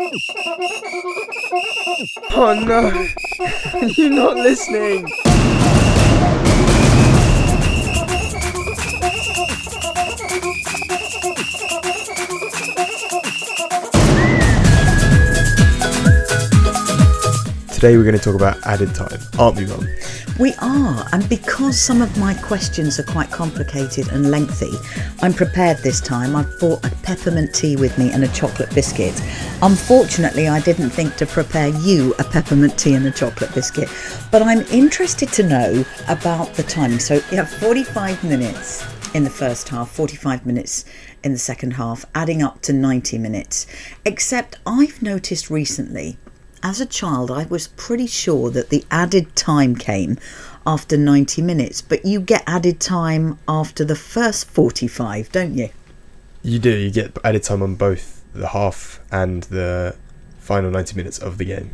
Oh no! You're not listening! Today we're going to talk about added time, aren't we, Mum? We are, and because some of my questions are quite complicated and lengthy, I'm prepared this time. I've brought a peppermint tea with me and a chocolate biscuit. Unfortunately, I didn't think to prepare you a peppermint tea and a chocolate biscuit, but I'm interested to know about the timing. So, you have 45 minutes in the first half, 45 minutes in the second half, adding up to 90 minutes. Except I've noticed recently as a child, I was pretty sure that the added time came after 90 minutes, but you get added time after the first 45, don't you? You do, you get added time on both the half and the final 90 minutes of the game.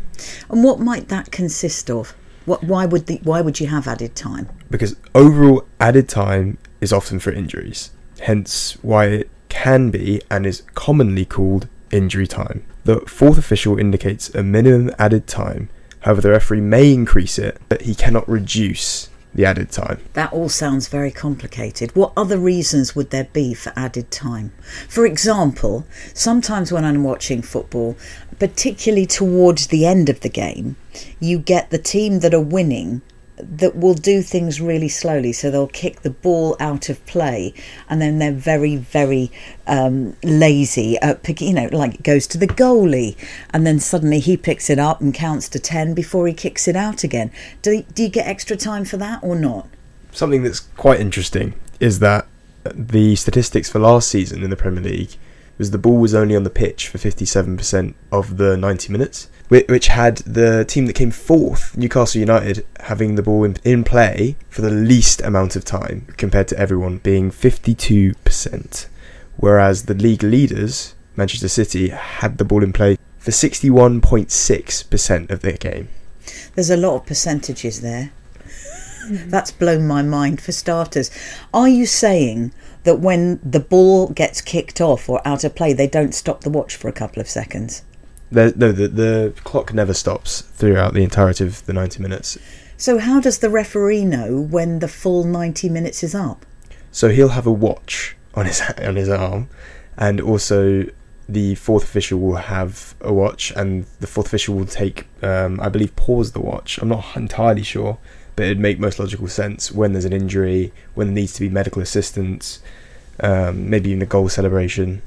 And what might that consist of? What, why would the, why would you have added time? Because overall added time is often for injuries, hence why it can be and is commonly called injury time. The fourth official indicates a minimum added time. However, the referee may increase it, but he cannot reduce the added time. That all sounds very complicated. What other reasons would there be for added time? For example, sometimes when I'm watching football, particularly towards the end of the game, you get the team that are winning that will do things really slowly. So they'll kick the ball out of play, and then they're very, very um, lazy at picking. You know, like it goes to the goalie, and then suddenly he picks it up and counts to ten before he kicks it out again. Do do you get extra time for that or not? Something that's quite interesting is that the statistics for last season in the Premier League was the ball was only on the pitch for 57% of the 90 minutes which had the team that came fourth, Newcastle United, having the ball in, in play for the least amount of time compared to everyone being 52%. Whereas the league leaders, Manchester City, had the ball in play for 61.6% of their game. There's a lot of percentages there. That's blown my mind for starters. Are you saying that when the ball gets kicked off or out of play, they don't stop the watch for a couple of seconds? No, the, the clock never stops throughout the entirety of the 90 minutes. So, how does the referee know when the full 90 minutes is up? So, he'll have a watch on his, on his arm, and also the fourth official will have a watch, and the fourth official will take, um, I believe, pause the watch. I'm not entirely sure, but it'd make most logical sense when there's an injury, when there needs to be medical assistance, um, maybe even a goal celebration.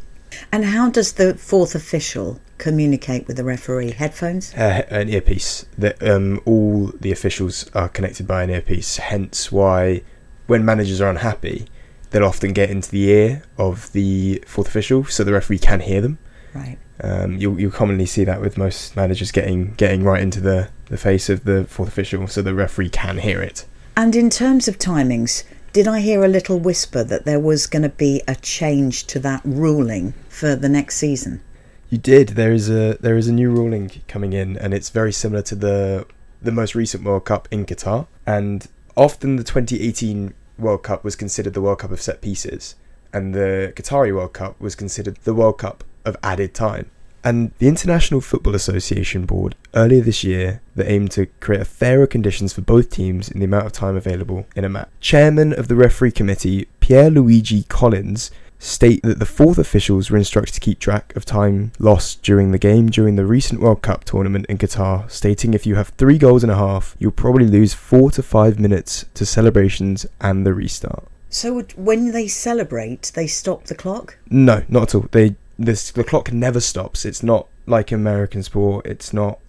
And how does the fourth official communicate with the referee? Headphones? Uh, an earpiece. That um, all the officials are connected by an earpiece. Hence, why when managers are unhappy, they'll often get into the ear of the fourth official, so the referee can hear them. Right. Um, you'll you'll commonly see that with most managers getting getting right into the, the face of the fourth official, so the referee can hear it. And in terms of timings, did I hear a little whisper that there was going to be a change to that ruling for the next season? You did. There is a there is a new ruling coming in, and it's very similar to the the most recent World Cup in Qatar. And often the 2018 World Cup was considered the World Cup of set pieces, and the Qatari World Cup was considered the World Cup of added time. And the International Football Association Board earlier this year that aimed to create fairer conditions for both teams in the amount of time available in a match. Chairman of the referee committee, Pierluigi Collina, state that the fourth officials were instructed to keep track of time lost during the game during the recent World Cup tournament in Qatar, stating if you have three goals and a half, you'll probably lose four to five minutes to celebrations and the restart. So when they celebrate, they stop the clock? No, not at all. They this the clock never stops. It's not like American sport. It's not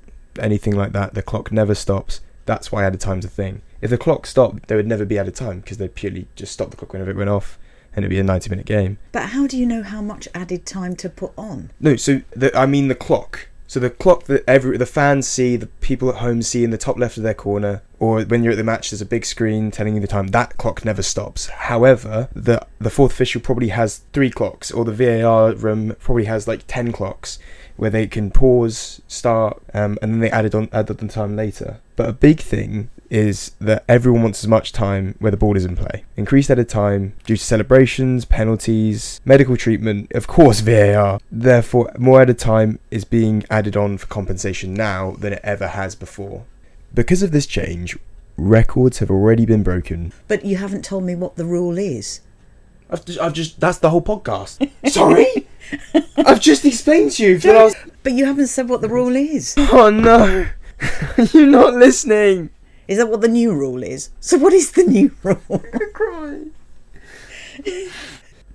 anything like that. The clock never stops. That's why added time's a thing. If the clock stopped, there would never be added time because they'd purely just stop the clock whenever it went off and it'd be a 90 minute game. But how do you know how much added time to put on? No, so the, I mean the clock. So the clock that every the fans see, the people at home see in the top left of their corner, or when you're at the match, there's a big screen telling you the time. That clock never stops. However, the the fourth official probably has three clocks, or the VAR room probably has like ten clocks, where they can pause, start, um, and then they added on added the time later. But a big thing is that everyone wants as much time where the ball is in play. Increased added time due to celebrations, penalties, medical treatment, of course VAR. Therefore, more added time is being added on for compensation now than it ever has before. Because of this change, records have already been broken. But you haven't told me what the rule is. I've just, I've just that's the whole podcast. Sorry? I've just explained to you for the last But you haven't said what the rule is. Oh no. You're not listening. Is that what the new rule is? So what is the new rule?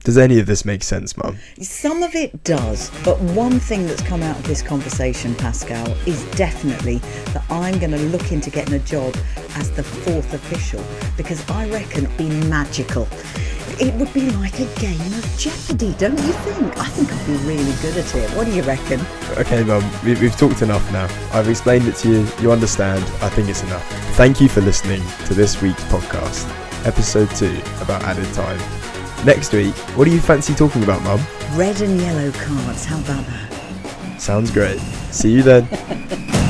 Does any of this make sense, Mum? Some of it does, but one thing that's come out of this conversation, Pascal, is definitely that I'm going to look into getting a job as the fourth official because I reckon it'd be magical. It would be like a game of Jeopardy, don't you think? I think I'd be really good at it. What do you reckon? Okay, Mum, we, we've talked enough now. I've explained it to you. You understand. I think it's enough. Thank you for listening to this week's podcast, episode two about added time. Next week, what do you fancy talking about, Mum? Red and yellow cards, how about that? Sounds great. See you then.